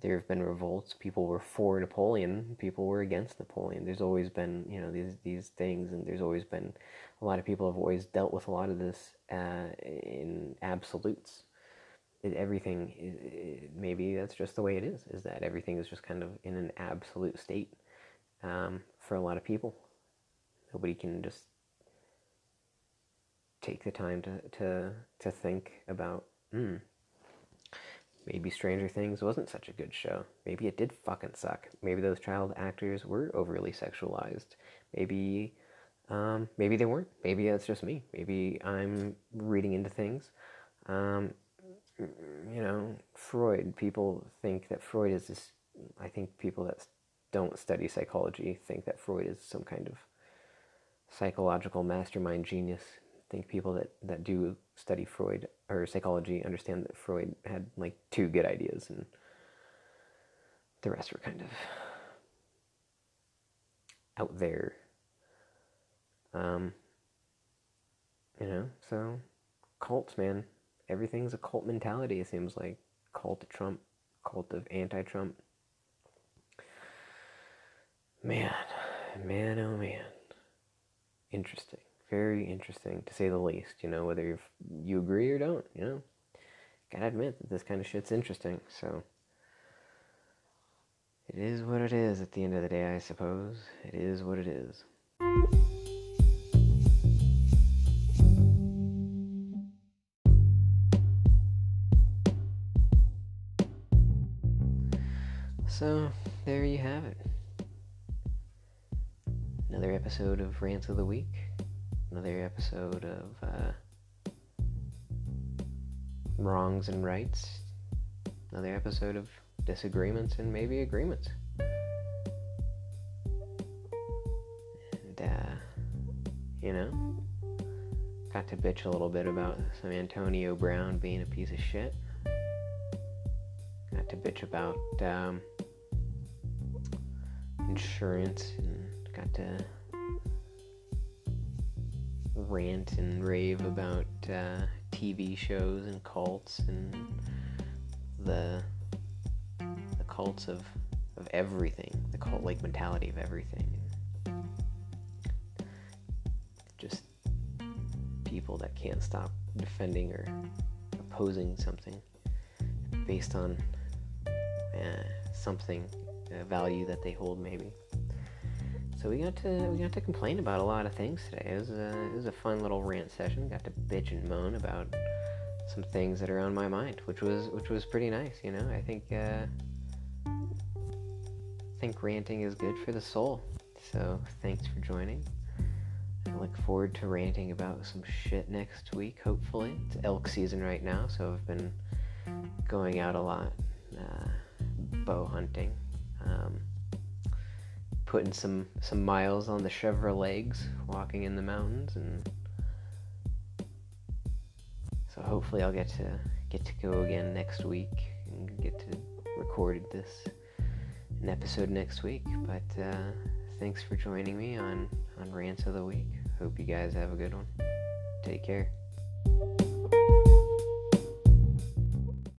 there have been revolts. People were for Napoleon. People were against Napoleon. There's always been, you know, these these things, and there's always been a lot of people have always dealt with a lot of this uh, in absolutes. It, everything, it, maybe that's just the way it is. Is that everything is just kind of in an absolute state um, for a lot of people. Nobody can just take the time to to to think about. Hmm, Maybe Stranger Things wasn't such a good show. Maybe it did fucking suck. Maybe those child actors were overly sexualized. Maybe, um, maybe they weren't. Maybe that's just me. Maybe I'm reading into things. Um, you know, Freud. People think that Freud is this. I think people that don't study psychology think that Freud is some kind of psychological mastermind genius I think people that, that do study Freud or psychology understand that Freud had like two good ideas and the rest were kind of out there. Um, you know, so cults, man. Everything's a cult mentality, it seems like. Cult of Trump, cult of anti Trump. Man, man, oh man. Interesting very interesting to say the least. You know, whether you agree or don't. You know, gotta admit that this kind of shit's interesting. So it is what it is. At the end of the day, I suppose it is what it is. Another episode of Rants of the Week another episode of uh, Wrongs and Rights, another episode of Disagreements and maybe Agreements. And, uh, you know, got to bitch a little bit about some Antonio Brown being a piece of shit. Got to bitch about um, insurance and got to rant and rave about uh, TV shows and cults and the the cults of of everything, the cult-like mentality of everything. Just people that can't stop defending or opposing something based on uh, something, a value that they hold, maybe. So we got to we got to complain about a lot of things today. It was a, it was a fun little rant session. Got to bitch and moan about some things that are on my mind, which was which was pretty nice. You know, I think uh, I think ranting is good for the soul. So thanks for joining. I look forward to ranting about some shit next week. Hopefully, it's elk season right now, so I've been going out a lot, uh, bow hunting. Um, putting some some miles on the Chevrolets, walking in the mountains, and so hopefully I'll get to get to go again next week and get to record this an episode next week. But uh, thanks for joining me on on Rants of the Week. Hope you guys have a good one. Take care.